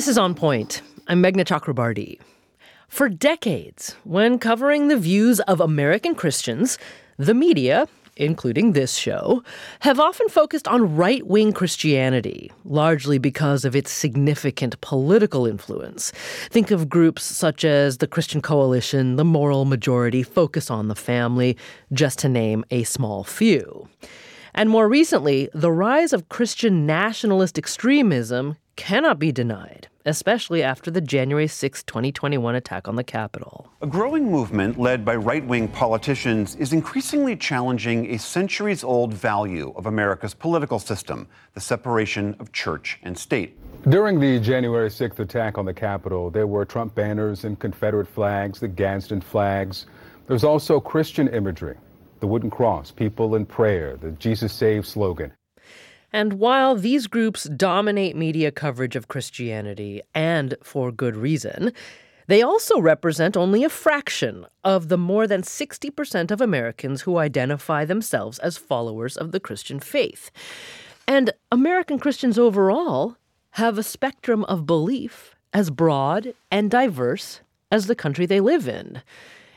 This is On Point. I'm Meghna Chakrabarti. For decades, when covering the views of American Christians, the media, including this show, have often focused on right wing Christianity, largely because of its significant political influence. Think of groups such as the Christian Coalition, the Moral Majority, Focus on the Family, just to name a small few. And more recently, the rise of Christian nationalist extremism cannot be denied, especially after the January 6, 2021 attack on the Capitol. A growing movement led by right wing politicians is increasingly challenging a centuries old value of America's political system the separation of church and state. During the January 6th attack on the Capitol, there were Trump banners and Confederate flags, the Gadsden flags. There's also Christian imagery the wooden cross, people in prayer, the Jesus Saves slogan. And while these groups dominate media coverage of Christianity, and for good reason, they also represent only a fraction of the more than 60% of Americans who identify themselves as followers of the Christian faith. And American Christians overall have a spectrum of belief as broad and diverse as the country they live in.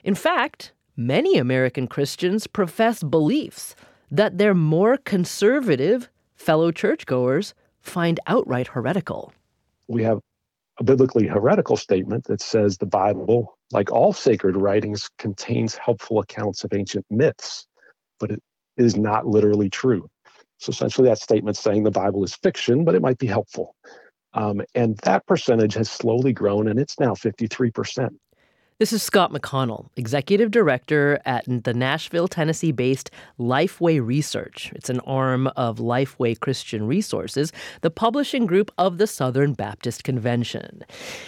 In fact, many American Christians profess beliefs that they're more conservative fellow churchgoers find outright heretical. We have a biblically heretical statement that says the Bible, like all sacred writings, contains helpful accounts of ancient myths, but it is not literally true. So essentially, that statement saying the Bible is fiction, but it might be helpful. Um, and that percentage has slowly grown, and it's now 53%. This is Scott McConnell, Executive Director at the Nashville, Tennessee based Lifeway Research. It's an arm of Lifeway Christian Resources, the publishing group of the Southern Baptist Convention.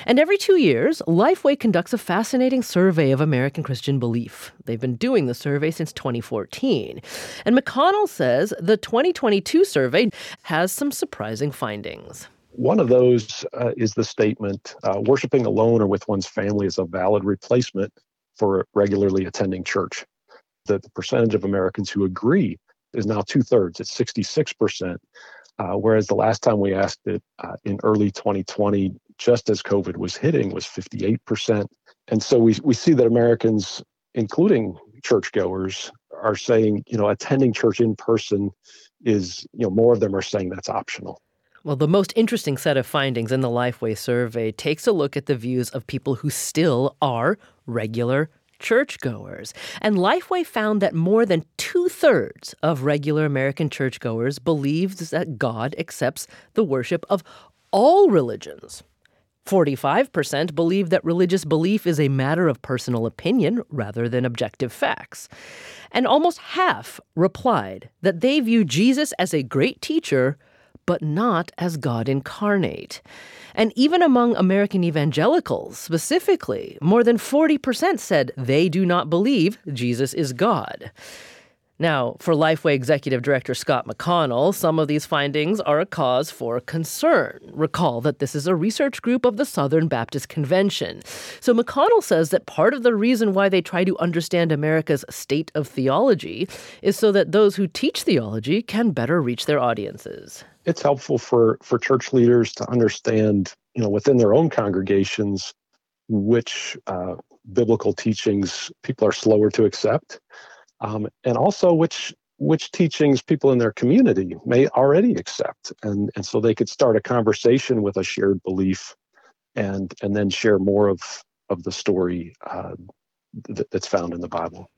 And every two years, Lifeway conducts a fascinating survey of American Christian belief. They've been doing the survey since 2014. And McConnell says the 2022 survey has some surprising findings. One of those uh, is the statement uh, worshiping alone or with one's family is a valid replacement for regularly attending church. The, the percentage of Americans who agree is now two thirds, it's 66%. Uh, whereas the last time we asked it uh, in early 2020, just as COVID was hitting, was 58%. And so we, we see that Americans, including churchgoers, are saying, you know, attending church in person is, you know, more of them are saying that's optional. Well, the most interesting set of findings in the Lifeway survey takes a look at the views of people who still are regular churchgoers. And Lifeway found that more than two thirds of regular American churchgoers believes that God accepts the worship of all religions. 45% believe that religious belief is a matter of personal opinion rather than objective facts. And almost half replied that they view Jesus as a great teacher but not as God incarnate. And even among American evangelicals, specifically, more than 40% said they do not believe Jesus is God. Now, for Lifeway Executive Director Scott McConnell, some of these findings are a cause for concern. Recall that this is a research group of the Southern Baptist Convention. So McConnell says that part of the reason why they try to understand America's state of theology is so that those who teach theology can better reach their audiences it's helpful for for church leaders to understand you know within their own congregations which uh, biblical teachings people are slower to accept um, and also which which teachings people in their community may already accept. And and so they could start a conversation with a shared belief and and then share more of of the story uh, th- that's found in the bible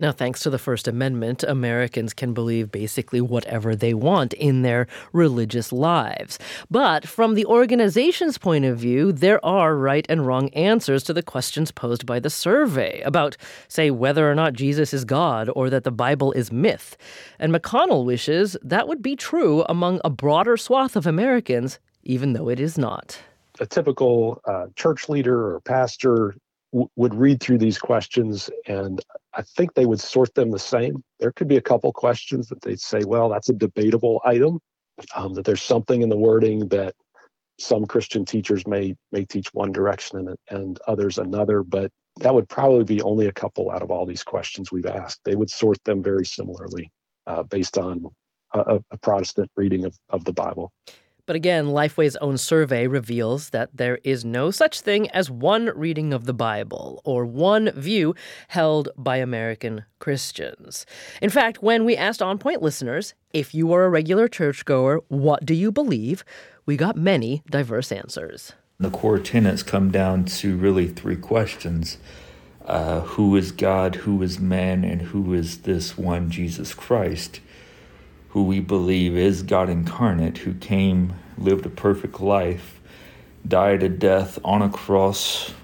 now, thanks to the First Amendment, Americans can believe basically whatever they want in their religious lives. But from the organization's point of view, there are right and wrong answers to the questions posed by the survey about, say, whether or not Jesus is God or that the Bible is myth. And McConnell wishes that would be true among a broader swath of Americans, even though it is not. A typical uh, church leader or pastor would read through these questions and I think they would sort them the same. There could be a couple questions that they'd say, well, that's a debatable item, um, that there's something in the wording that some Christian teachers may may teach one direction and, and others another, but that would probably be only a couple out of all these questions we've asked. They would sort them very similarly uh, based on a, a Protestant reading of, of the Bible. But again, Lifeway's own survey reveals that there is no such thing as one reading of the Bible or one view held by American Christians. In fact, when we asked On Point listeners, if you are a regular churchgoer, what do you believe? We got many diverse answers. The core tenets come down to really three questions uh, Who is God, who is man, and who is this one Jesus Christ? Who we believe is God incarnate, who came, lived a perfect life, died a death on a cross,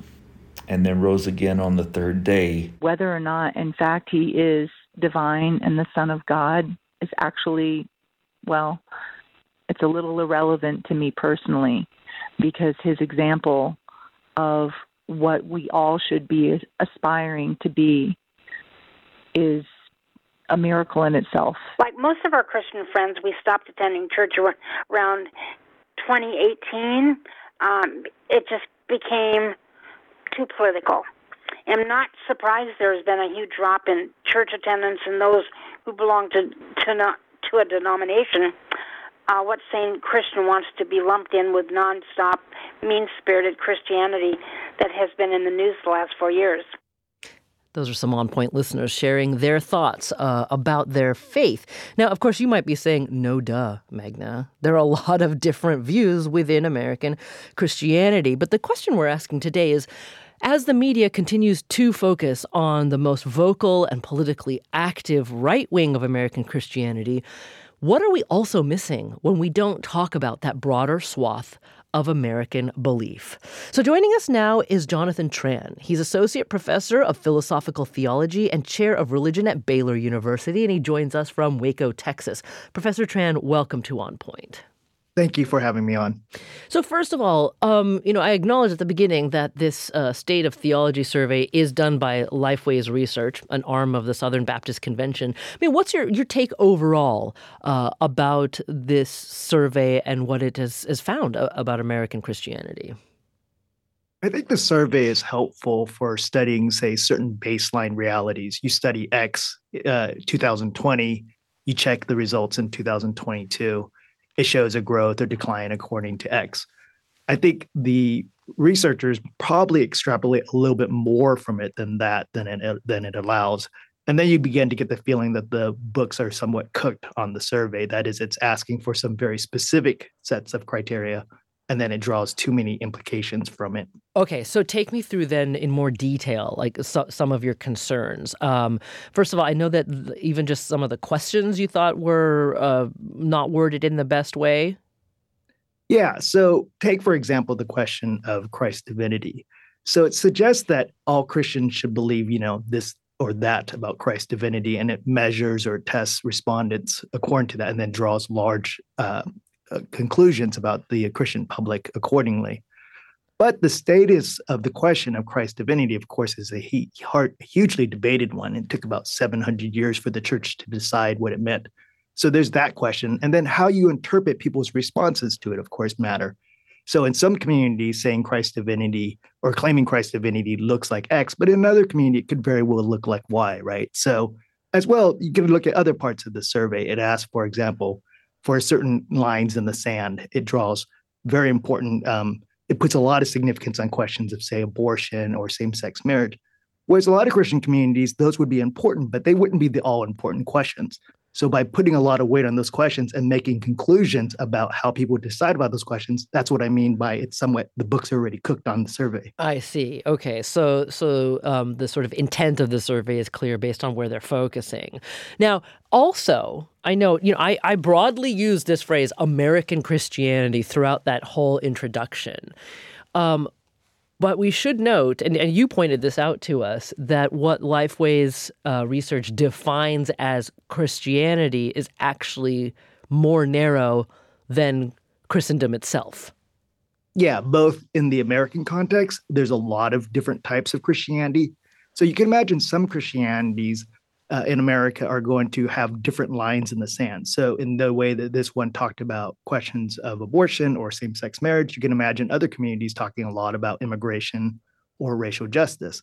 and then rose again on the third day. Whether or not, in fact, he is divine and the Son of God is actually, well, it's a little irrelevant to me personally because his example of what we all should be aspiring to be is a miracle in itself. Like most of our Christian friends, we stopped attending church around 2018. Um, it just became too political. I'm not surprised there's been a huge drop in church attendance and those who belong to to, not, to a denomination. Uh, what sane Christian wants to be lumped in with nonstop, mean-spirited Christianity that has been in the news the last four years? Those are some on point listeners sharing their thoughts uh, about their faith. Now, of course, you might be saying, no duh, Meghna. There are a lot of different views within American Christianity. But the question we're asking today is as the media continues to focus on the most vocal and politically active right wing of American Christianity, what are we also missing when we don't talk about that broader swath of American belief. So joining us now is Jonathan Tran. He's Associate Professor of Philosophical Theology and Chair of Religion at Baylor University, and he joins us from Waco, Texas. Professor Tran, welcome to On Point. Thank you for having me on. So, first of all, um, you know, I acknowledge at the beginning that this uh, State of Theology survey is done by Lifeways Research, an arm of the Southern Baptist Convention. I mean, what's your, your take overall uh, about this survey and what it has, has found about American Christianity? I think the survey is helpful for studying, say, certain baseline realities. You study X uh, 2020, you check the results in 2022 it shows a growth or decline according to X. I think the researchers probably extrapolate a little bit more from it than that than it than it allows. And then you begin to get the feeling that the books are somewhat cooked on the survey. That is, it's asking for some very specific sets of criteria and then it draws too many implications from it. Okay, so take me through then in more detail, like so, some of your concerns. Um, first of all, I know that th- even just some of the questions you thought were uh, not worded in the best way. Yeah, so take for example the question of Christ's divinity. So it suggests that all Christians should believe, you know, this or that about Christ's divinity, and it measures or tests respondents according to that, and then draws large uh, uh, conclusions about the Christian public accordingly. But the status of the question of Christ's divinity, of course, is a he, hugely debated one. It took about 700 years for the church to decide what it meant. So there's that question. And then how you interpret people's responses to it, of course, matter. So in some communities, saying Christ's divinity or claiming Christ's divinity looks like X, but in another community, it could very well look like Y, right? So as well, you can look at other parts of the survey. It asks, for example, for certain lines in the sand. It draws very important, um, it puts a lot of significance on questions of, say, abortion or same sex marriage. Whereas a lot of Christian communities, those would be important, but they wouldn't be the all important questions. So by putting a lot of weight on those questions and making conclusions about how people decide about those questions, that's what I mean by it's somewhat the books are already cooked on the survey. I see. Okay, so so um, the sort of intent of the survey is clear based on where they're focusing. Now, also, I know you know I, I broadly use this phrase American Christianity throughout that whole introduction. Um, but we should note, and, and you pointed this out to us, that what Lifeway's uh, research defines as Christianity is actually more narrow than Christendom itself. Yeah, both in the American context, there's a lot of different types of Christianity. So you can imagine some Christianities uh, in America are going to have different lines in the sand. So, in the way that this one talked about questions of abortion or same sex marriage, you can imagine other communities talking a lot about immigration or racial justice.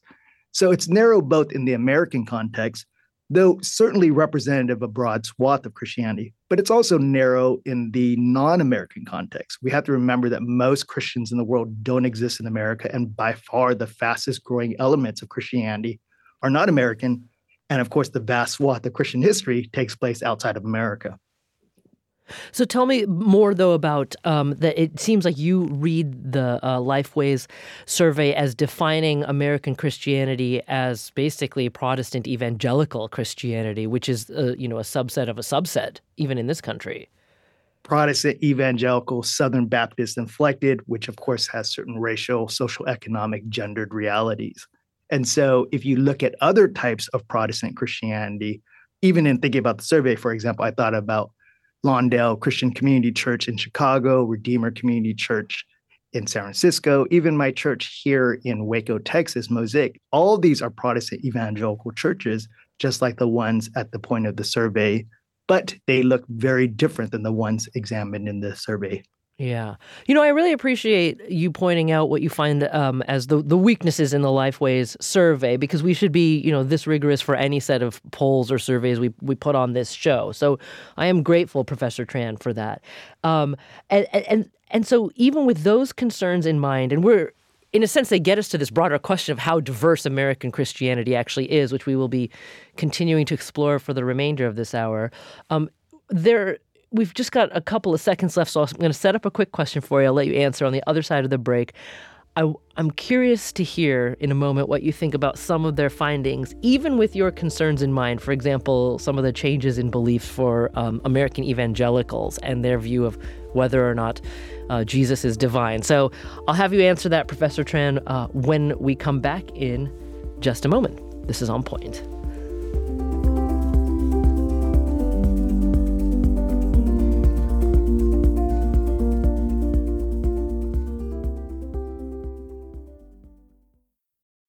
So, it's narrow both in the American context, though certainly representative of a broad swath of Christianity, but it's also narrow in the non American context. We have to remember that most Christians in the world don't exist in America, and by far the fastest growing elements of Christianity are not American. And of course, the vast swath of Christian history takes place outside of America. So tell me more, though, about um, that. It seems like you read the uh, Lifeways survey as defining American Christianity as basically Protestant evangelical Christianity, which is, uh, you know, a subset of a subset, even in this country. Protestant evangelical Southern Baptist inflected, which of course has certain racial, social, economic, gendered realities. And so, if you look at other types of Protestant Christianity, even in thinking about the survey, for example, I thought about Lawndale Christian Community Church in Chicago, Redeemer Community Church in San Francisco, even my church here in Waco, Texas, Mosaic. All these are Protestant evangelical churches, just like the ones at the point of the survey, but they look very different than the ones examined in the survey. Yeah. You know, I really appreciate you pointing out what you find um, as the, the weaknesses in the Lifeways survey because we should be, you know, this rigorous for any set of polls or surveys we, we put on this show. So I am grateful, Professor Tran, for that. Um, and, and, and so even with those concerns in mind, and we're, in a sense, they get us to this broader question of how diverse American Christianity actually is, which we will be continuing to explore for the remainder of this hour. Um, there we've just got a couple of seconds left, so I'm going to set up a quick question for you. I'll let you answer on the other side of the break. I, am curious to hear in a moment what you think about some of their findings, even with your concerns in mind. For example, some of the changes in beliefs for um, American evangelicals and their view of whether or not uh, Jesus is divine. So I'll have you answer that, Professor Tran, uh, when we come back in just a moment. This is On Point.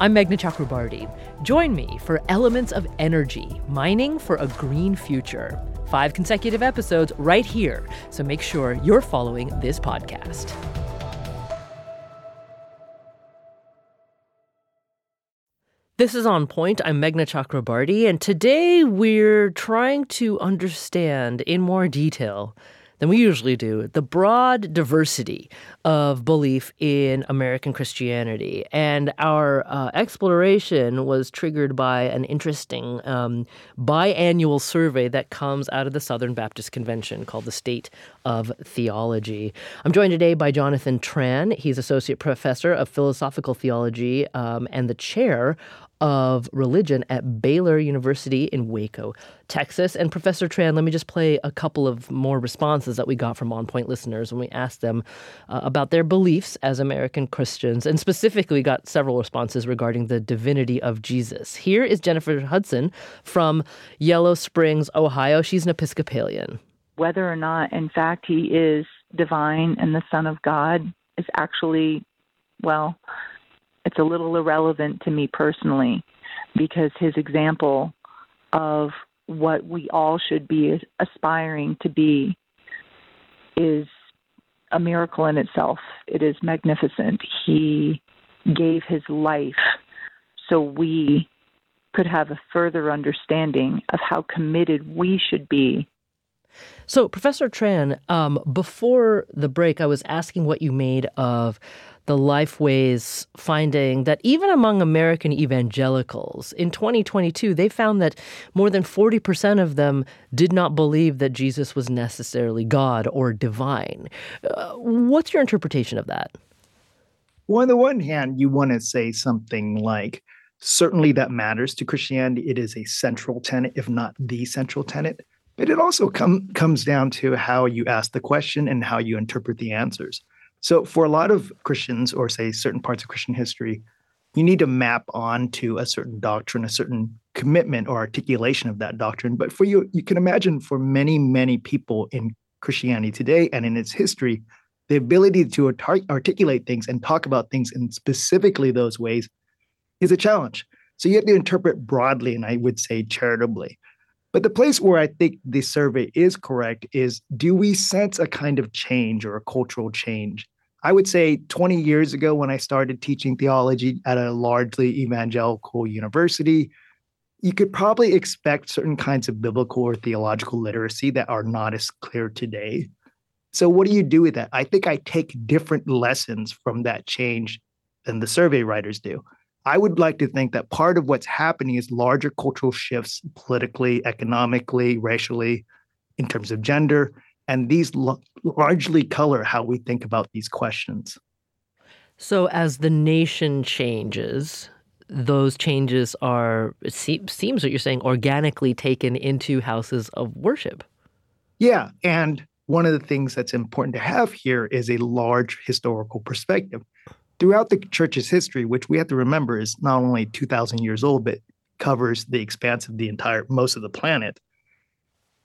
I'm Meghna Chakrabarti. Join me for Elements of Energy Mining for a Green Future five consecutive episodes right here. So make sure you're following this podcast. This is On Point. I'm Meghna Chakrabarti, and today we're trying to understand in more detail than we usually do the broad diversity of belief in American Christianity. And our uh, exploration was triggered by an interesting um, biannual survey that comes out of the Southern Baptist Convention called the State of Theology. I'm joined today by Jonathan Tran. He's Associate Professor of Philosophical Theology um, and the Chair of religion at Baylor University in Waco, Texas. And Professor Tran, let me just play a couple of more responses that we got from On Point listeners when we asked them uh, about their beliefs as American Christians. And specifically, got several responses regarding the divinity of Jesus. Here is Jennifer Hudson from Yellow Springs, Ohio. She's an Episcopalian. Whether or not, in fact, he is divine and the Son of God is actually, well, it's a little irrelevant to me personally because his example of what we all should be aspiring to be is a miracle in itself. It is magnificent. He gave his life so we could have a further understanding of how committed we should be so, Professor Tran, um, before the break, I was asking what you made of the Lifeways finding that even among American evangelicals in 2022, they found that more than 40% of them did not believe that Jesus was necessarily God or divine. Uh, what's your interpretation of that? Well, on the one hand, you want to say something like, certainly that matters to Christianity. It is a central tenet, if not the central tenet. But it also com- comes down to how you ask the question and how you interpret the answers. So, for a lot of Christians, or say certain parts of Christian history, you need to map onto a certain doctrine, a certain commitment or articulation of that doctrine. But for you, you can imagine for many, many people in Christianity today and in its history, the ability to articulate things and talk about things in specifically those ways is a challenge. So you have to interpret broadly and I would say charitably. But the place where I think the survey is correct is do we sense a kind of change or a cultural change? I would say 20 years ago, when I started teaching theology at a largely evangelical university, you could probably expect certain kinds of biblical or theological literacy that are not as clear today. So, what do you do with that? I think I take different lessons from that change than the survey writers do. I would like to think that part of what's happening is larger cultural shifts politically, economically, racially, in terms of gender. And these l- largely color how we think about these questions. So, as the nation changes, those changes are, it seems what you're saying, organically taken into houses of worship. Yeah. And one of the things that's important to have here is a large historical perspective throughout the church's history, which we have to remember is not only 2,000 years old, but covers the expanse of the entire, most of the planet.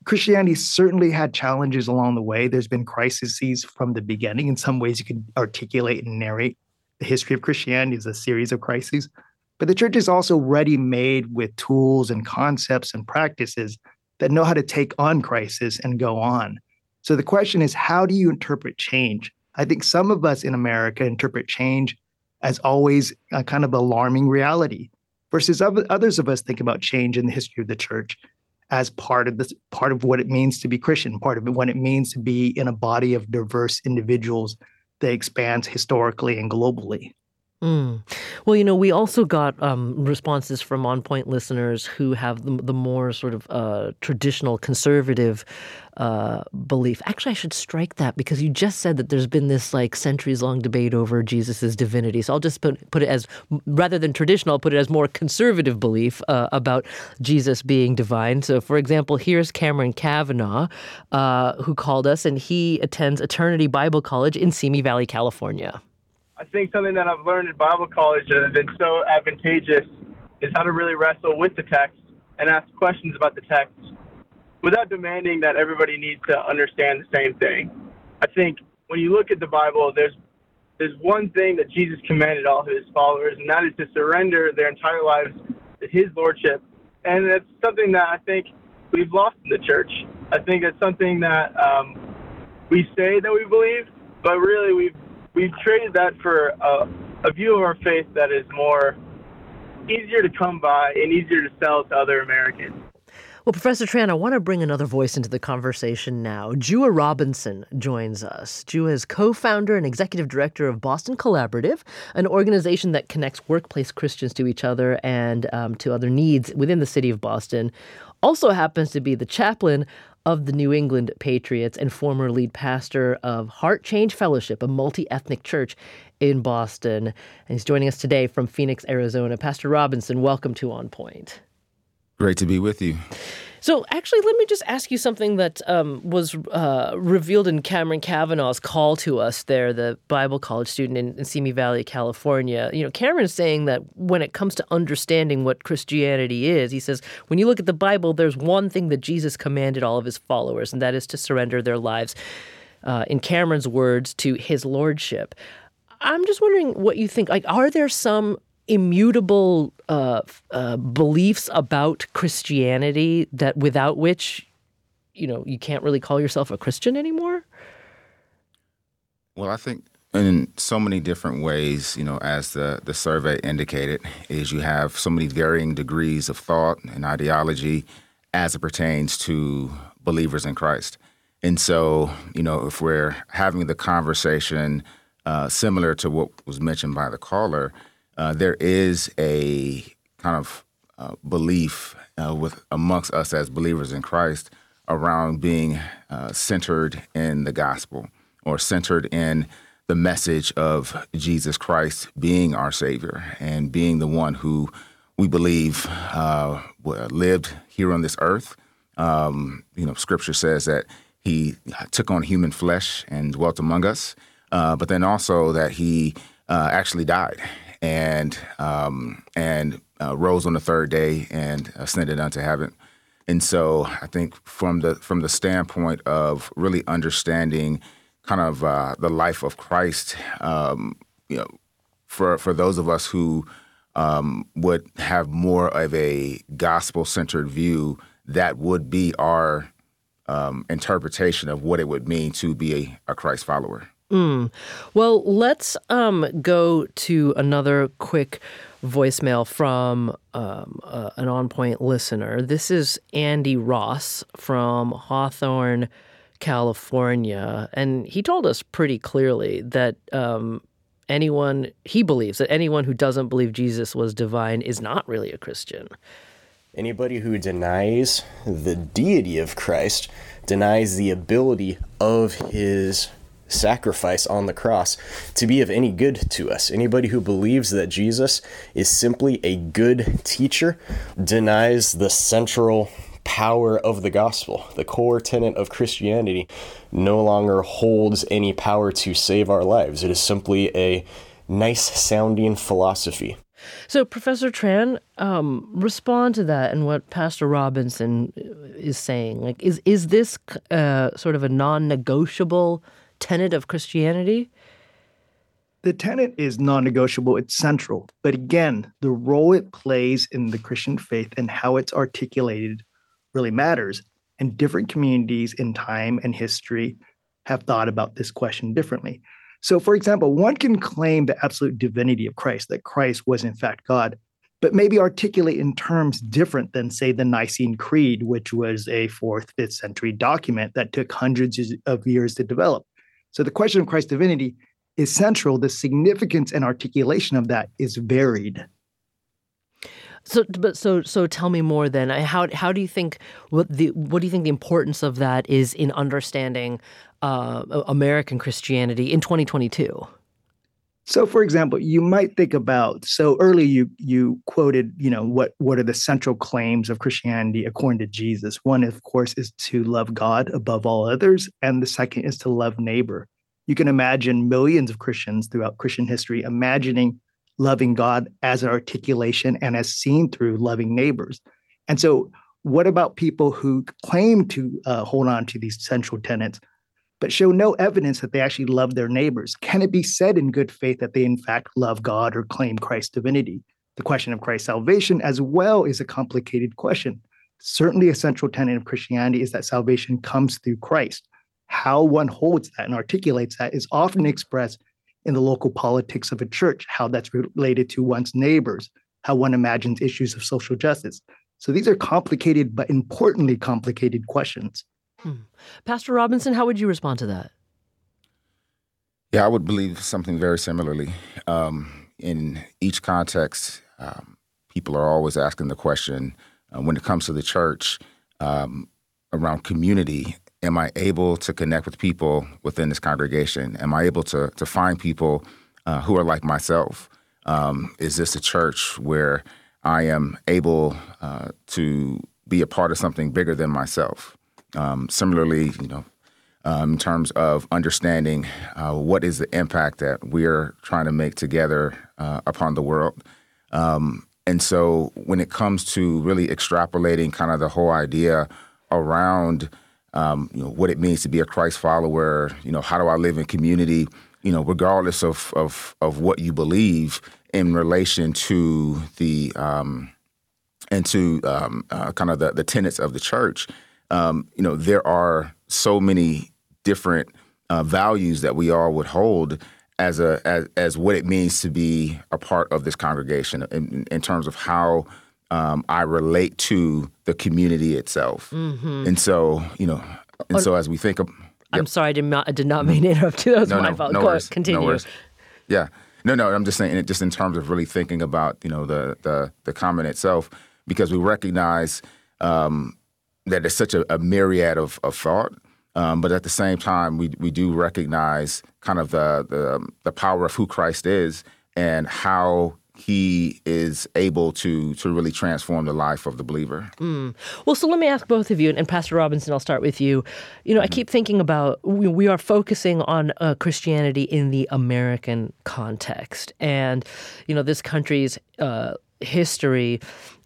Christianity certainly had challenges along the way. There's been crises from the beginning. In some ways, you can articulate and narrate the history of Christianity as a series of crises. But the church is also ready made with tools and concepts and practices that know how to take on crisis and go on. So the question is, how do you interpret change? I think some of us in America interpret change as always a kind of alarming reality, versus others of us think about change in the history of the church as part of this part of what it means to be Christian, part of what it means to be in a body of diverse individuals that expands historically and globally. Mm. Well, you know, we also got um, responses from On Point listeners who have the, the more sort of uh, traditional conservative uh, belief. Actually, I should strike that because you just said that there's been this like centuries long debate over Jesus's divinity. So I'll just put, put it as rather than traditional, I'll put it as more conservative belief uh, about Jesus being divine. So, for example, here's Cameron Kavanaugh, uh, who called us, and he attends Eternity Bible College in Simi Valley, California. I think something that I've learned in Bible college that has been so advantageous is how to really wrestle with the text and ask questions about the text without demanding that everybody needs to understand the same thing. I think when you look at the Bible, there's there's one thing that Jesus commanded all his followers, and that is to surrender their entire lives to his lordship. And that's something that I think we've lost in the church. I think it's something that um, we say that we believe, but really we've we've traded that for a, a view of our faith that is more easier to come by and easier to sell to other Americans. Well, Professor Tran, I want to bring another voice into the conversation now. Jua Robinson joins us. Jua is co founder and executive director of Boston Collaborative, an organization that connects workplace Christians to each other and um, to other needs within the city of Boston. Also happens to be the chaplain of the New England Patriots and former lead pastor of Heart Change Fellowship, a multi ethnic church in Boston. And he's joining us today from Phoenix, Arizona. Pastor Robinson, welcome to On Point. Great to be with you. So, actually, let me just ask you something that um, was uh, revealed in Cameron Kavanaugh's call to us there, the Bible college student in, in Simi Valley, California. You know, Cameron is saying that when it comes to understanding what Christianity is, he says, when you look at the Bible, there's one thing that Jesus commanded all of his followers, and that is to surrender their lives, uh, in Cameron's words, to his lordship. I'm just wondering what you think. Like, are there some immutable uh, uh, beliefs about Christianity that without which, you know, you can't really call yourself a Christian anymore? Well, I think in so many different ways, you know, as the, the survey indicated, is you have so many varying degrees of thought and ideology as it pertains to believers in Christ. And so, you know, if we're having the conversation uh, similar to what was mentioned by the caller, uh, there is a kind of uh, belief uh, with amongst us as believers in Christ around being uh, centered in the gospel or centered in the message of Jesus Christ being our Savior and being the one who we believe uh, lived here on this earth. Um, you know, Scripture says that he took on human flesh and dwelt among us, but then also that he actually died and um, and uh, rose on the third day and ascended unto heaven. And so I think from the from the standpoint of really understanding kind of uh, the life of Christ, um, you know, for for those of us who um, would have more of a gospel centered view, that would be our um, interpretation of what it would mean to be a, a Christ follower. Mm. Well, let's um, go to another quick voicemail from um, uh, an on point listener. This is Andy Ross from Hawthorne, California. And he told us pretty clearly that um, anyone, he believes that anyone who doesn't believe Jesus was divine is not really a Christian. Anybody who denies the deity of Christ denies the ability of his sacrifice on the cross to be of any good to us. Anybody who believes that Jesus is simply a good teacher denies the central power of the gospel. The core tenet of Christianity no longer holds any power to save our lives. It is simply a nice sounding philosophy. So, Professor Tran, um, respond to that and what Pastor Robinson is saying. Like, is is this uh, sort of a non-negotiable tenet of Christianity? The tenet is non negotiable, it's central. But again, the role it plays in the Christian faith and how it's articulated really matters. And different communities in time and history have thought about this question differently. So, for example, one can claim the absolute divinity of Christ, that Christ was in fact God, but maybe articulate in terms different than, say, the Nicene Creed, which was a fourth, fifth century document that took hundreds of years to develop. So the question of Christ's divinity is central. The significance and articulation of that is varied. So, but so so tell me more. Then, how how do you think what the what do you think the importance of that is in understanding uh, American Christianity in 2022? So, for example, you might think about so early you you quoted, you know, what what are the central claims of Christianity according to Jesus? One, of course, is to love God above all others, and the second is to love neighbor. You can imagine millions of Christians throughout Christian history imagining loving God as an articulation and as seen through loving neighbors. And so, what about people who claim to uh, hold on to these central tenets? But show no evidence that they actually love their neighbors. Can it be said in good faith that they in fact love God or claim Christ's divinity? The question of Christ's salvation as well is a complicated question. Certainly, a central tenet of Christianity is that salvation comes through Christ. How one holds that and articulates that is often expressed in the local politics of a church, how that's related to one's neighbors, how one imagines issues of social justice. So these are complicated, but importantly complicated questions. Hmm. Pastor Robinson, how would you respond to that? Yeah, I would believe something very similarly. Um, in each context, um, people are always asking the question uh, when it comes to the church um, around community am I able to connect with people within this congregation? Am I able to, to find people uh, who are like myself? Um, is this a church where I am able uh, to be a part of something bigger than myself? Um, similarly, you know, um, in terms of understanding uh, what is the impact that we're trying to make together uh, upon the world. Um, and so when it comes to really extrapolating kind of the whole idea around um, you know what it means to be a Christ follower, you know, how do I live in community, you know, regardless of of of what you believe in relation to the um, and to um, uh, kind of the, the tenets of the church um, you know, there are so many different uh, values that we all would hold as a as, as what it means to be a part of this congregation in, in terms of how um, I relate to the community itself. Mm-hmm. And so, you know, and so as we think of I'm sorry, I did not, I did not mean to interrupt you. That was no, my no, fault. no Go worries, ahead, continue. No worries. Yeah. No, no, I'm just saying it just in terms of really thinking about, you know, the the, the comment itself, because we recognize um, that it's such a, a myriad of, of thought. Um, but at the same time, we we do recognize kind of the, the the power of who Christ is and how he is able to to really transform the life of the believer. Mm. Well, so let me ask both of you, and Pastor Robinson, I'll start with you. You know, I keep thinking about we, we are focusing on uh, Christianity in the American context, and you know, this country's uh, history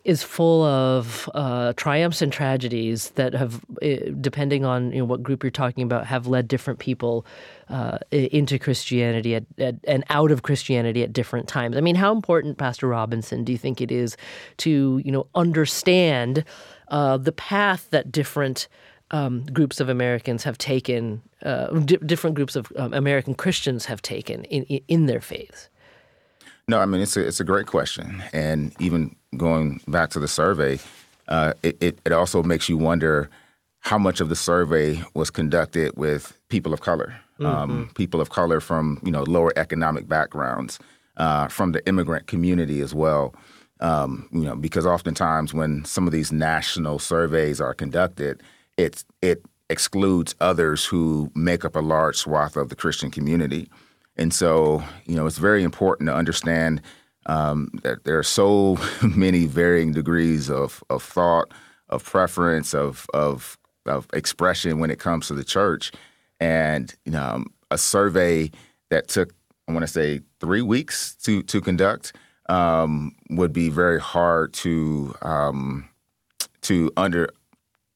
is full of uh, triumphs and tragedies that have, eh, depending on you know, what group you're talking about, have led different people uh, into Christianity at, at, and out of Christianity at different times. I mean, how important, Pastor Robinson, do you think it is to you know understand uh, the path that different um, groups of Americans have taken, uh, di- different groups of um, American Christians have taken in in, in their faith? No, I mean it's a it's a great question, and even going back to the survey, uh, it, it, it also makes you wonder how much of the survey was conducted with people of color, um, Mhm. people of color from you know lower economic backgrounds, uh, from the immigrant community as well. Um, you know, because oftentimes when some of these national surveys are conducted, it's it excludes others who make up a large swath of the Christian community. And so, you know, it's very important to understand um, that there are so many varying degrees of, of thought, of preference, of, of of expression when it comes to the church. And you know, um, a survey that took I want to say three weeks to to conduct um, would be very hard to um, to under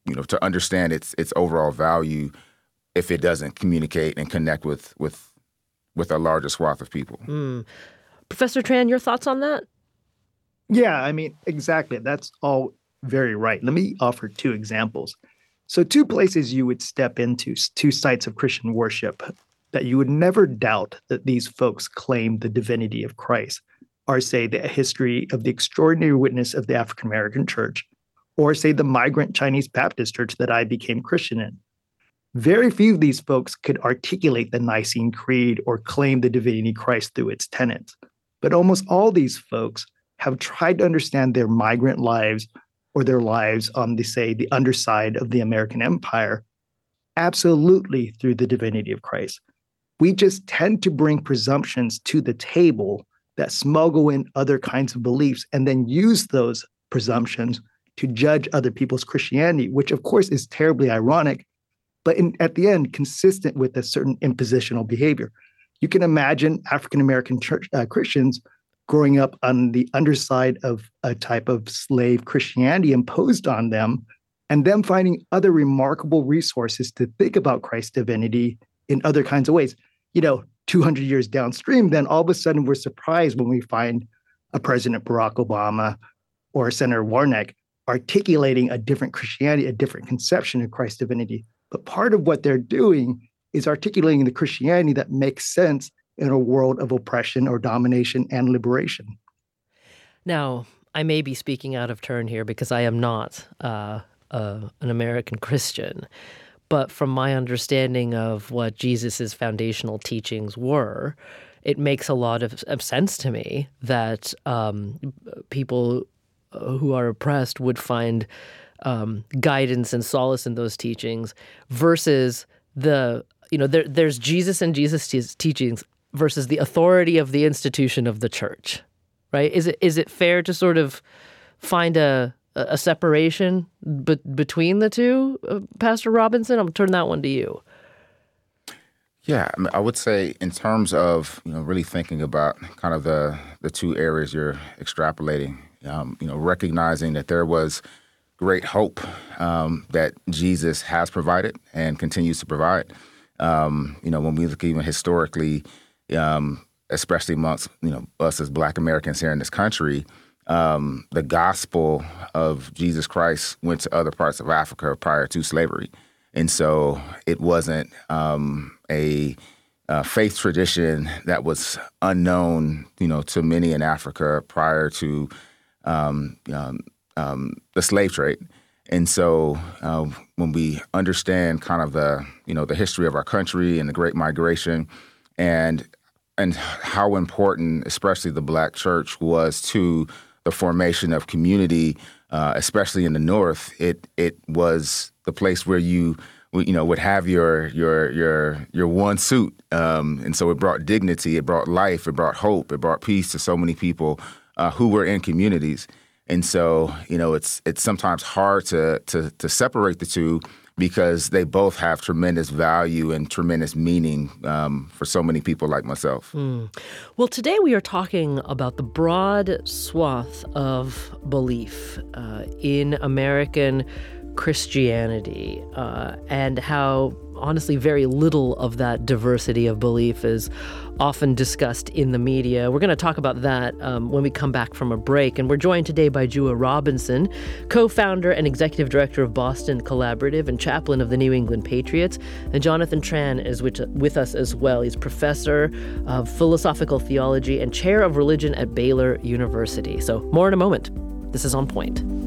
you know to understand its its overall value if it doesn't communicate and connect with with with a larger swath of people. Mm. Professor Tran, your thoughts on that? Yeah, I mean, exactly. That's all very right. Let me offer two examples. So, two places you would step into, two sites of Christian worship that you would never doubt that these folks claim the divinity of Christ are, say, the history of the extraordinary witness of the African American church, or, say, the migrant Chinese Baptist church that I became Christian in. Very few of these folks could articulate the Nicene Creed or claim the divinity of Christ through its tenets. But almost all these folks have tried to understand their migrant lives or their lives um, on the say the underside of the American empire absolutely through the divinity of Christ. We just tend to bring presumptions to the table that smuggle in other kinds of beliefs and then use those presumptions to judge other people's Christianity, which of course is terribly ironic, but in, at the end, consistent with a certain impositional behavior. You can imagine African American uh, Christians growing up on the underside of a type of slave Christianity imposed on them, and them finding other remarkable resources to think about Christ's divinity in other kinds of ways. You know, 200 years downstream, then all of a sudden we're surprised when we find a President Barack Obama or Senator Warnock articulating a different Christianity, a different conception of Christ's divinity. But part of what they're doing is articulating the Christianity that makes sense in a world of oppression or domination and liberation. Now, I may be speaking out of turn here because I am not uh, uh, an American Christian. But from my understanding of what Jesus' foundational teachings were, it makes a lot of, of sense to me that um, people who are oppressed would find um, guidance and solace in those teachings versus the, you know, there, there's Jesus and Jesus' teachings versus the authority of the institution of the church, right? Is it is it fair to sort of find a a separation be- between the two, uh, Pastor Robinson? I'll turn that one to you. Yeah, I, mean, I would say in terms of you know really thinking about kind of the the two areas you're extrapolating, um, you know, recognizing that there was great hope um, that Jesus has provided and continues to provide. Um, you know, when we look even historically, um, especially amongst you know us as Black Americans here in this country, um, the gospel of Jesus Christ went to other parts of Africa prior to slavery, and so it wasn't um, a, faith tradition that was unknown, you know, to many in Africa prior to um, um, um, the slave trade. And so uh, when we understand kind of the you know the history of our country and the Great Migration, and and how important, especially the Black church, was to the formation of community, uh, especially in the North, it it was the place where you you know would have your your your your one suit, um, and so it brought dignity, it brought life, it brought hope, it brought peace to so many people uh, who were in communities. And so, you know, it's it's sometimes hard to to to separate the two because they both have tremendous value and tremendous meaning um, for so many people like myself. Mm. Well, today we are talking about the broad swath of belief uh, in American Christianity uh, and how honestly very little of that diversity of belief is often discussed in the media. We're going to talk about that um, when we come back from a break. And we're joined today by Jua Robinson, co founder and executive director of Boston Collaborative and chaplain of the New England Patriots. And Jonathan Tran is with, with us as well. He's professor of philosophical theology and chair of religion at Baylor University. So, more in a moment. This is On Point.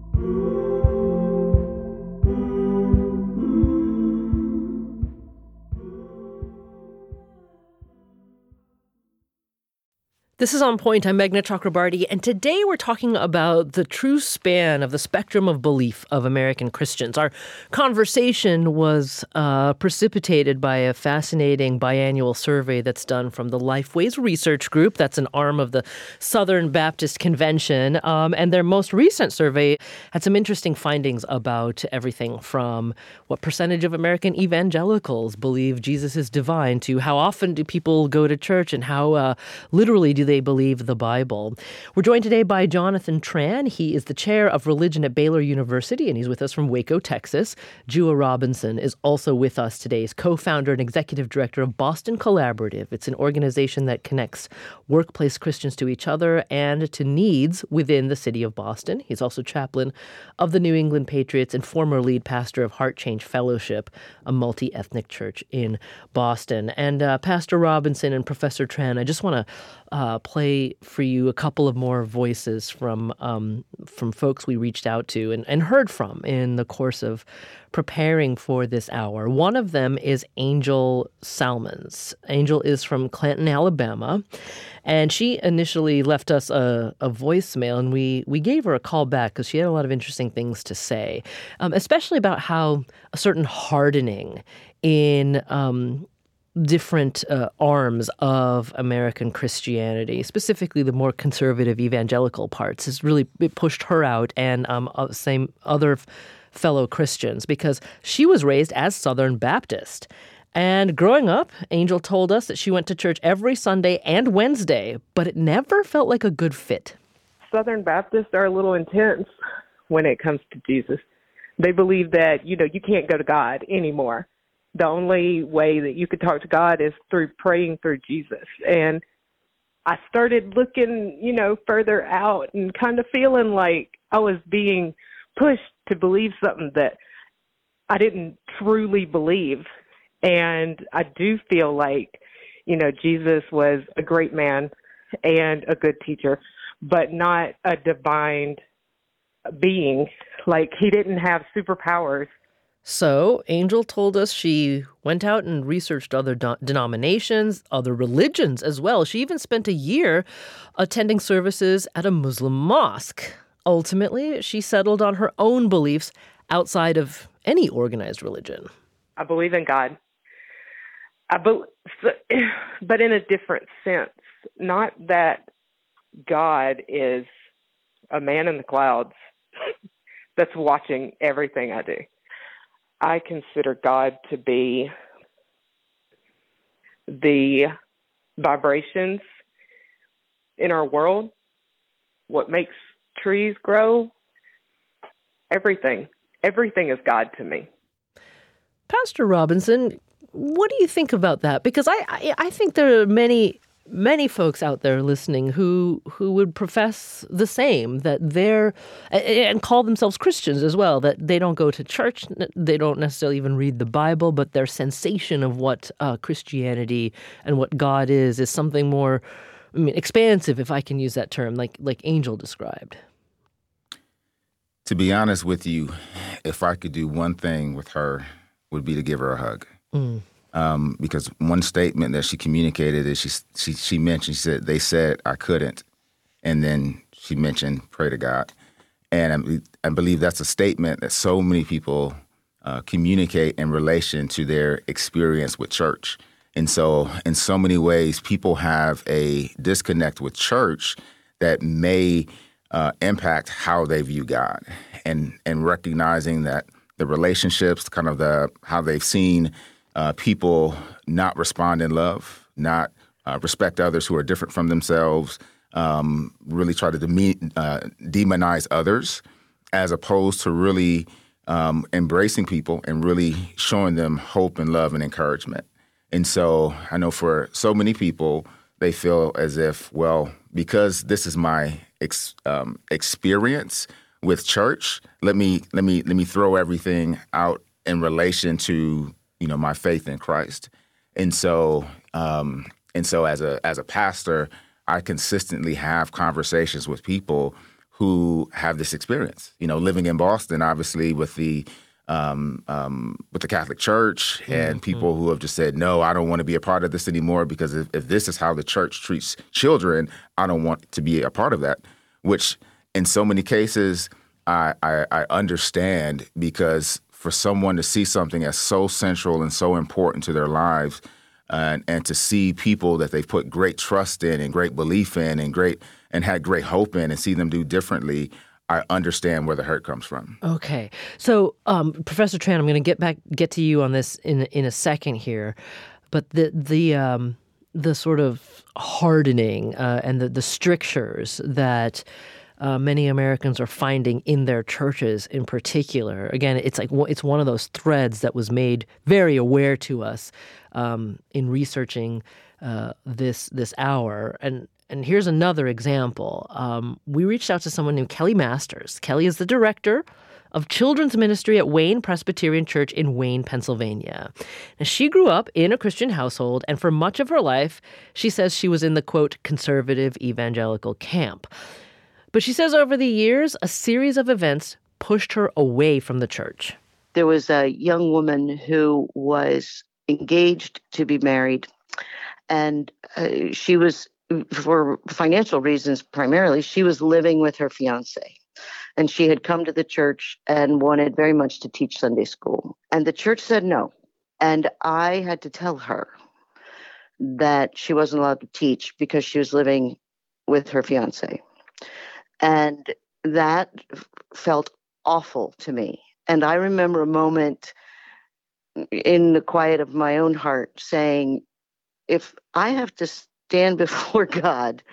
This is On Point. I'm Meghna Chakrabarti, and today we're talking about the true span of the spectrum of belief of American Christians. Our conversation was uh, precipitated by a fascinating biannual survey that's done from the Lifeways Research Group. That's an arm of the Southern Baptist Convention. Um, and their most recent survey had some interesting findings about everything from what percentage of American evangelicals believe Jesus is divine to how often do people go to church and how uh, literally do they they believe the Bible. We're joined today by Jonathan Tran. He is the chair of religion at Baylor University, and he's with us from Waco, Texas. Jua Robinson is also with us today. He's co founder and executive director of Boston Collaborative. It's an organization that connects workplace Christians to each other and to needs within the city of Boston. He's also chaplain of the New England Patriots and former lead pastor of Heart Change Fellowship, a multi ethnic church in Boston. And uh, Pastor Robinson and Professor Tran, I just want to uh, play for you a couple of more voices from um, from folks we reached out to and, and heard from in the course of preparing for this hour. One of them is Angel Salmons. Angel is from Clanton, Alabama, and she initially left us a, a voicemail, and we we gave her a call back because she had a lot of interesting things to say, um, especially about how a certain hardening in um, different uh, arms of American Christianity, specifically the more conservative evangelical parts, has really pushed her out and um, uh, same other fellow Christians because she was raised as Southern Baptist. And growing up, Angel told us that she went to church every Sunday and Wednesday, but it never felt like a good fit. Southern Baptists are a little intense when it comes to Jesus. They believe that, you know, you can't go to God anymore the only way that you could talk to God is through praying through Jesus. And I started looking, you know, further out and kind of feeling like I was being pushed to believe something that I didn't truly believe. And I do feel like, you know, Jesus was a great man and a good teacher, but not a divine being. Like he didn't have superpowers so, Angel told us she went out and researched other do- denominations, other religions as well. She even spent a year attending services at a Muslim mosque. ultimately, she settled on her own beliefs outside of any organized religion. I believe in God. I be, but in a different sense. Not that God is a man in the clouds that's watching everything I do. I consider God to be the vibrations in our world, what makes trees grow, everything. Everything is God to me. Pastor Robinson, what do you think about that? Because I, I, I think there are many many folks out there listening who who would profess the same that they're and call themselves Christians as well that they don't go to church they don't necessarily even read the Bible but their sensation of what uh, Christianity and what God is is something more I mean expansive if I can use that term like like Angel described. To be honest with you, if I could do one thing with her would be to give her a hug. Mm um, because one statement that she communicated is she she she mentioned she said they said I couldn't, and then she mentioned pray to God, and I, I believe that's a statement that so many people uh, communicate in relation to their experience with church, and so in so many ways people have a disconnect with church that may uh, impact how they view God, and and recognizing that the relationships, kind of the how they've seen uh, people not respond in love, not uh, respect others who are different from themselves, um, really try to de- uh, demonize others, as opposed to really um, embracing people and really showing them hope and love and encouragement. And so I know for so many people, they feel as if, well, because this is my ex- um, experience with church, let me let me let me throw everything out in relation to you know my faith in Christ, and so um, and so as a as a pastor, I consistently have conversations with people who have this experience. You know, living in Boston, obviously with the um, um, with the Catholic Church and mm-hmm. people who have just said, no, I don't want to be a part of this anymore because if, if this is how the church treats children, I don't want to be a part of that. Which, in so many cases, I, I, I understand because for someone to see something as so central and so important to their lives and, and to see people that they've put great trust in and great belief in and great and had great hope in and see them do differently I understand where the hurt comes from. Okay, so um, Professor Tran, I'm going to get back get to you on this in in a second here, but the the um, the sort of hardening uh, and the the strictures that uh, many Americans are finding in their churches in particular. Again, it's like it's one of those threads that was made very aware to us um, in researching uh, this this hour. And and here's another example. Um, we reached out to someone named Kelly Masters. Kelly is the director of children's ministry at Wayne Presbyterian Church in Wayne, Pennsylvania. Now, she grew up in a Christian household, and for much of her life, she says she was in the quote conservative evangelical camp. But she says over the years, a series of events pushed her away from the church. There was a young woman who was engaged to be married, and uh, she was, for financial reasons primarily, she was living with her fiance. And she had come to the church and wanted very much to teach Sunday school. And the church said no. And I had to tell her that she wasn't allowed to teach because she was living with her fiance. And that felt awful to me. And I remember a moment in the quiet of my own heart saying, if I have to stand before God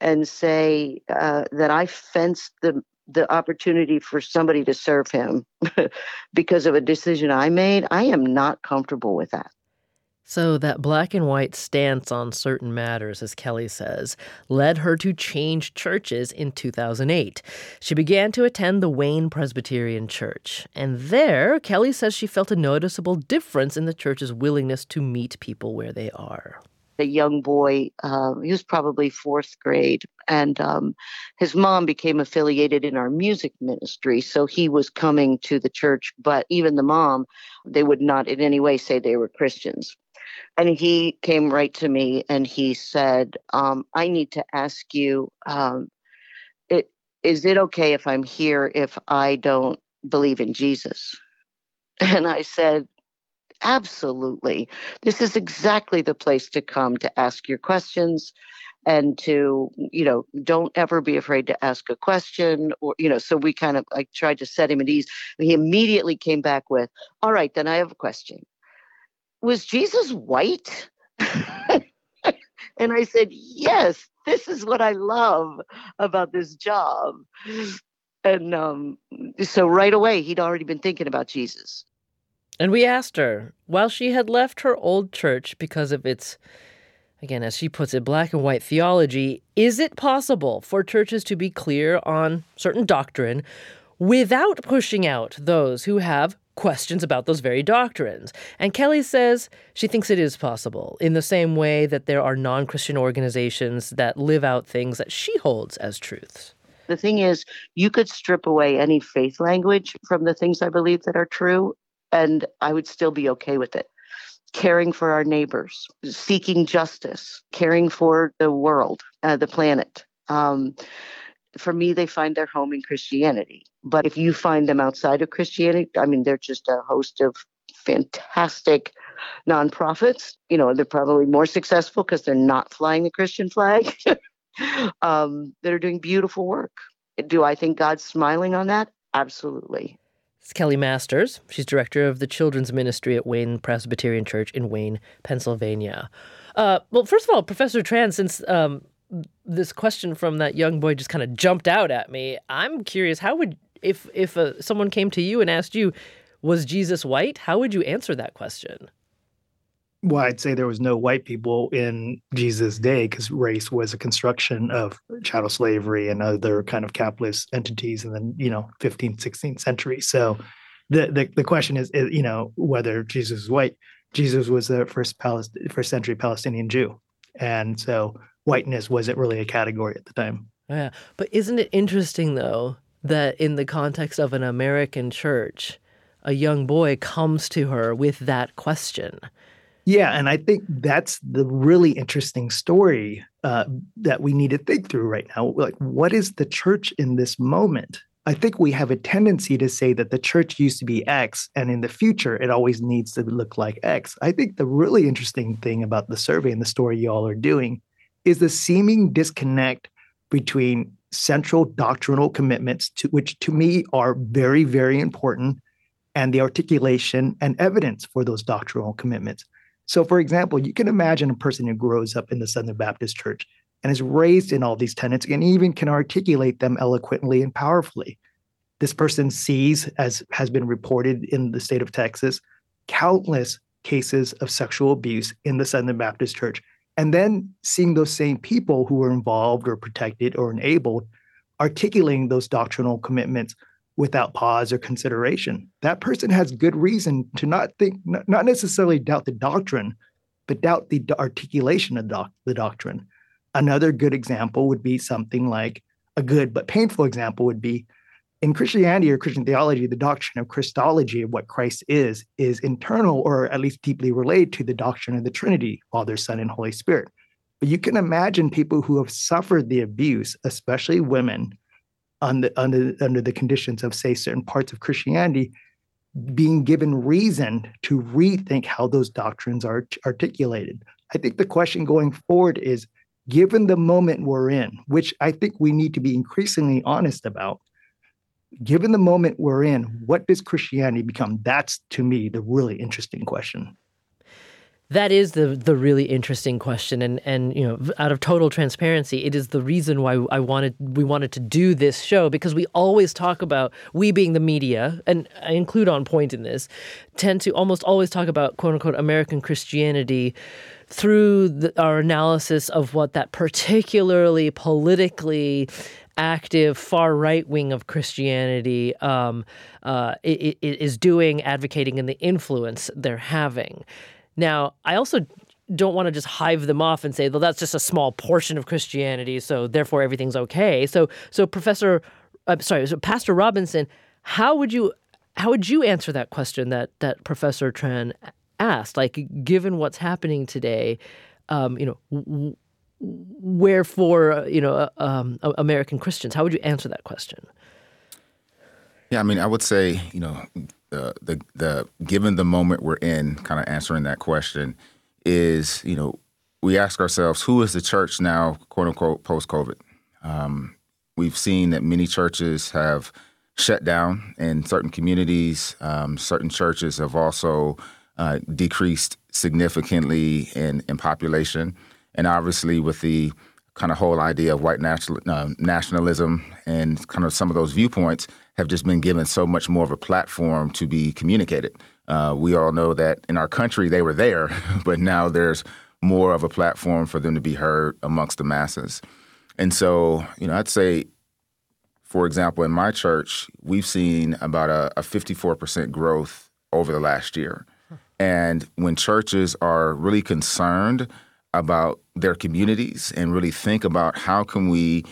and say uh, that I fenced the the opportunity for somebody to serve him because of a decision I made, I am not comfortable with that. So, that black and white stance on certain matters, as Kelly says, led her to change churches in 2008. She began to attend the Wayne Presbyterian Church. And there, Kelly says she felt a noticeable difference in the church's willingness to meet people where they are. A young boy, uh, he was probably fourth grade, and um, his mom became affiliated in our music ministry. So he was coming to the church, but even the mom, they would not in any way say they were Christians. And he came right to me and he said, um, I need to ask you, um, it, Is it okay if I'm here if I don't believe in Jesus? And I said, Absolutely. This is exactly the place to come to ask your questions and to, you know, don't ever be afraid to ask a question or, you know, so we kind of like tried to set him at ease. He immediately came back with, All right, then I have a question. Was Jesus white? and I said, Yes, this is what I love about this job. And um, so right away, he'd already been thinking about Jesus. And we asked her, while she had left her old church because of its, again, as she puts it, black and white theology, is it possible for churches to be clear on certain doctrine without pushing out those who have questions about those very doctrines? And Kelly says she thinks it is possible, in the same way that there are non Christian organizations that live out things that she holds as truths. The thing is, you could strip away any faith language from the things I believe that are true, and I would still be okay with it. Caring for our neighbors, seeking justice, caring for the world, uh, the planet. Um, for me, they find their home in Christianity. But if you find them outside of Christianity, I mean, they're just a host of fantastic nonprofits. You know, they're probably more successful because they're not flying the Christian flag. um, that are doing beautiful work. Do I think God's smiling on that? Absolutely. It's Kelly Masters. She's director of the children's ministry at Wayne Presbyterian Church in Wayne, Pennsylvania. Uh, well, first of all, Professor Tran, since um, this question from that young boy just kind of jumped out at me, I'm curious. How would if if uh, someone came to you and asked you, "Was Jesus white?" How would you answer that question? well, I'd say there was no white people in Jesus' day because race was a construction of chattel slavery and other kind of capitalist entities in the you know 15th, 16th century. So the the, the question is, is, you know, whether Jesus was white. Jesus was the first Palest- first century Palestinian Jew, and so whiteness wasn't really a category at the time. Yeah, but isn't it interesting though that in the context of an American church, a young boy comes to her with that question? Yeah, and I think that's the really interesting story uh, that we need to think through right now. Like, what is the church in this moment? I think we have a tendency to say that the church used to be X, and in the future, it always needs to look like X. I think the really interesting thing about the survey and the story y'all are doing is the seeming disconnect between central doctrinal commitments, to, which to me are very, very important, and the articulation and evidence for those doctrinal commitments. So, for example, you can imagine a person who grows up in the Southern Baptist Church and is raised in all these tenets and even can articulate them eloquently and powerfully. This person sees, as has been reported in the state of Texas, countless cases of sexual abuse in the Southern Baptist Church. And then seeing those same people who were involved or protected or enabled articulating those doctrinal commitments without pause or consideration. That person has good reason to not think, not necessarily doubt the doctrine, but doubt the articulation of doc, the doctrine. Another good example would be something like a good but painful example would be in Christianity or Christian theology, the doctrine of Christology of what Christ is, is internal or at least deeply related to the doctrine of the Trinity, Father, Son, and Holy Spirit. But you can imagine people who have suffered the abuse, especially women, under under under the conditions of say certain parts of Christianity being given reason to rethink how those doctrines are articulated. I think the question going forward is given the moment we're in, which I think we need to be increasingly honest about, given the moment we're in, what does Christianity become? That's to me the really interesting question. That is the the really interesting question, and and you know, out of total transparency, it is the reason why I wanted we wanted to do this show because we always talk about we being the media, and I include on point in this, tend to almost always talk about quote unquote American Christianity through the, our analysis of what that particularly politically active far right wing of Christianity um, uh, is doing, advocating, and the influence they're having. Now, I also don't want to just hive them off and say, well, that's just a small portion of Christianity, so therefore everything's okay. So, so Professor, uh, sorry, so Pastor Robinson, how would you how would you answer that question that that Professor Tran asked? Like, given what's happening today, um, you know, wherefore, uh, you know, uh, um, American Christians? How would you answer that question? Yeah, I mean, I would say, you know, the the, given the moment we're in, kind of answering that question is, you know, we ask ourselves, who is the church now, quote unquote, post COVID? Um, we've seen that many churches have shut down in certain communities. Um, certain churches have also uh, decreased significantly in, in population. And obviously, with the kind of whole idea of white national, uh, nationalism and kind of some of those viewpoints have just been given so much more of a platform to be communicated. Uh, we all know that in our country they were there, but now there's more of a platform for them to be heard amongst the masses. And so, you know, I'd say, for example, in my church, we've seen about a, a 54% growth over the last year. And when churches are really concerned about their communities and really think about how can we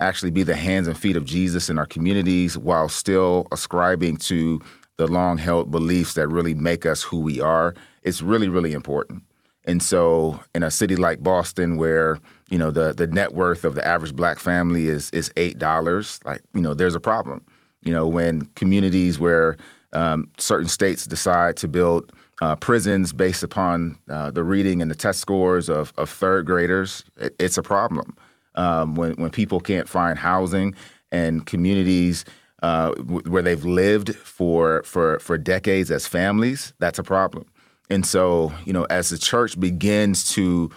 actually be the hands and feet of Jesus in our communities while still ascribing to the long held beliefs that really make us who we are, it's really, really important. And so, in a city like Boston, where you know the the net worth of the average black family is is eight dollars, like you know, there's a problem. You know, when communities where um, certain states decide to build uh, prisons based upon uh, the reading and the test scores of, of third graders, it, it's a problem. Um, when when people can't find housing and communities uh, w- where they've lived for for for decades as families, that's a problem. And so, you know, as the church begins to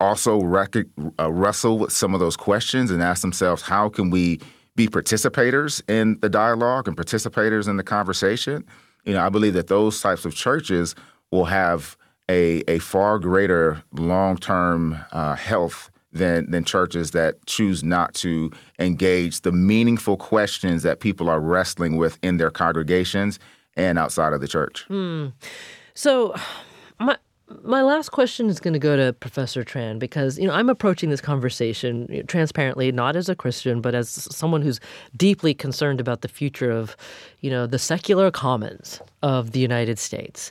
also rec- uh, wrestle with some of those questions and ask themselves, how can we be participators in the dialogue and participators in the conversation? You know, I believe that those types of churches will have a, a far greater long term uh, health than, than churches that choose not to engage the meaningful questions that people are wrestling with in their congregations and outside of the church. Hmm. So, my last question is going to go to Professor Tran because you know I'm approaching this conversation transparently, not as a Christian, but as someone who's deeply concerned about the future of, you know, the secular commons of the United States,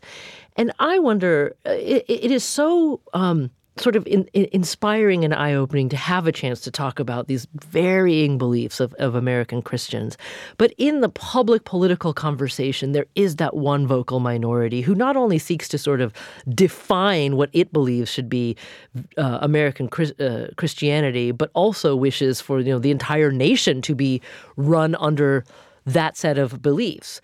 and I wonder, uh, it, it is so. Um, sort of in, in inspiring and eye opening to have a chance to talk about these varying beliefs of, of American Christians. But in the public political conversation, there is that one vocal minority who not only seeks to sort of define what it believes should be uh, American uh, Christianity, but also wishes for you know the entire nation to be run under that set of beliefs.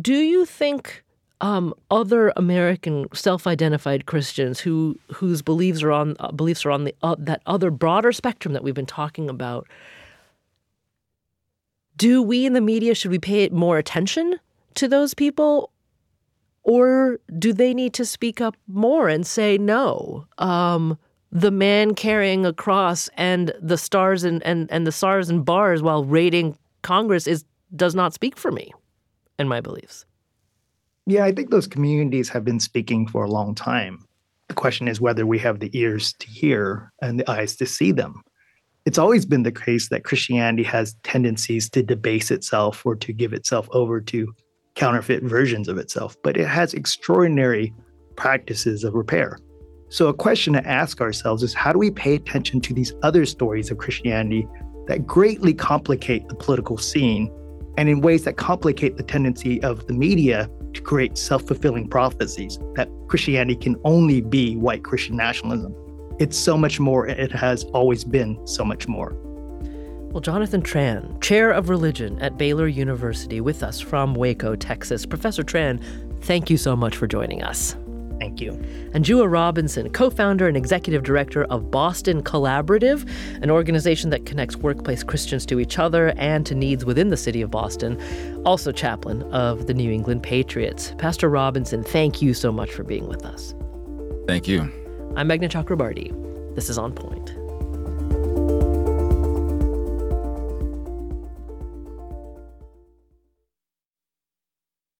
Do you think? Um, other American self-identified Christians who whose beliefs are on uh, beliefs are on the uh, that other broader spectrum that we've been talking about. Do we in the media should we pay more attention to those people, or do they need to speak up more and say no? Um, the man carrying a cross and the stars and, and, and the stars and bars while raiding Congress is does not speak for me and my beliefs. Yeah, I think those communities have been speaking for a long time. The question is whether we have the ears to hear and the eyes to see them. It's always been the case that Christianity has tendencies to debase itself or to give itself over to counterfeit versions of itself, but it has extraordinary practices of repair. So, a question to ask ourselves is how do we pay attention to these other stories of Christianity that greatly complicate the political scene and in ways that complicate the tendency of the media to create self fulfilling prophecies that Christianity can only be white Christian nationalism. It's so much more, it has always been so much more. Well, Jonathan Tran, chair of religion at Baylor University, with us from Waco, Texas. Professor Tran, thank you so much for joining us. Thank you. And Jua Robinson, co founder and executive director of Boston Collaborative, an organization that connects workplace Christians to each other and to needs within the city of Boston, also chaplain of the New England Patriots. Pastor Robinson, thank you so much for being with us. Thank you. I'm Meghna Chakrabarti. This is On Point.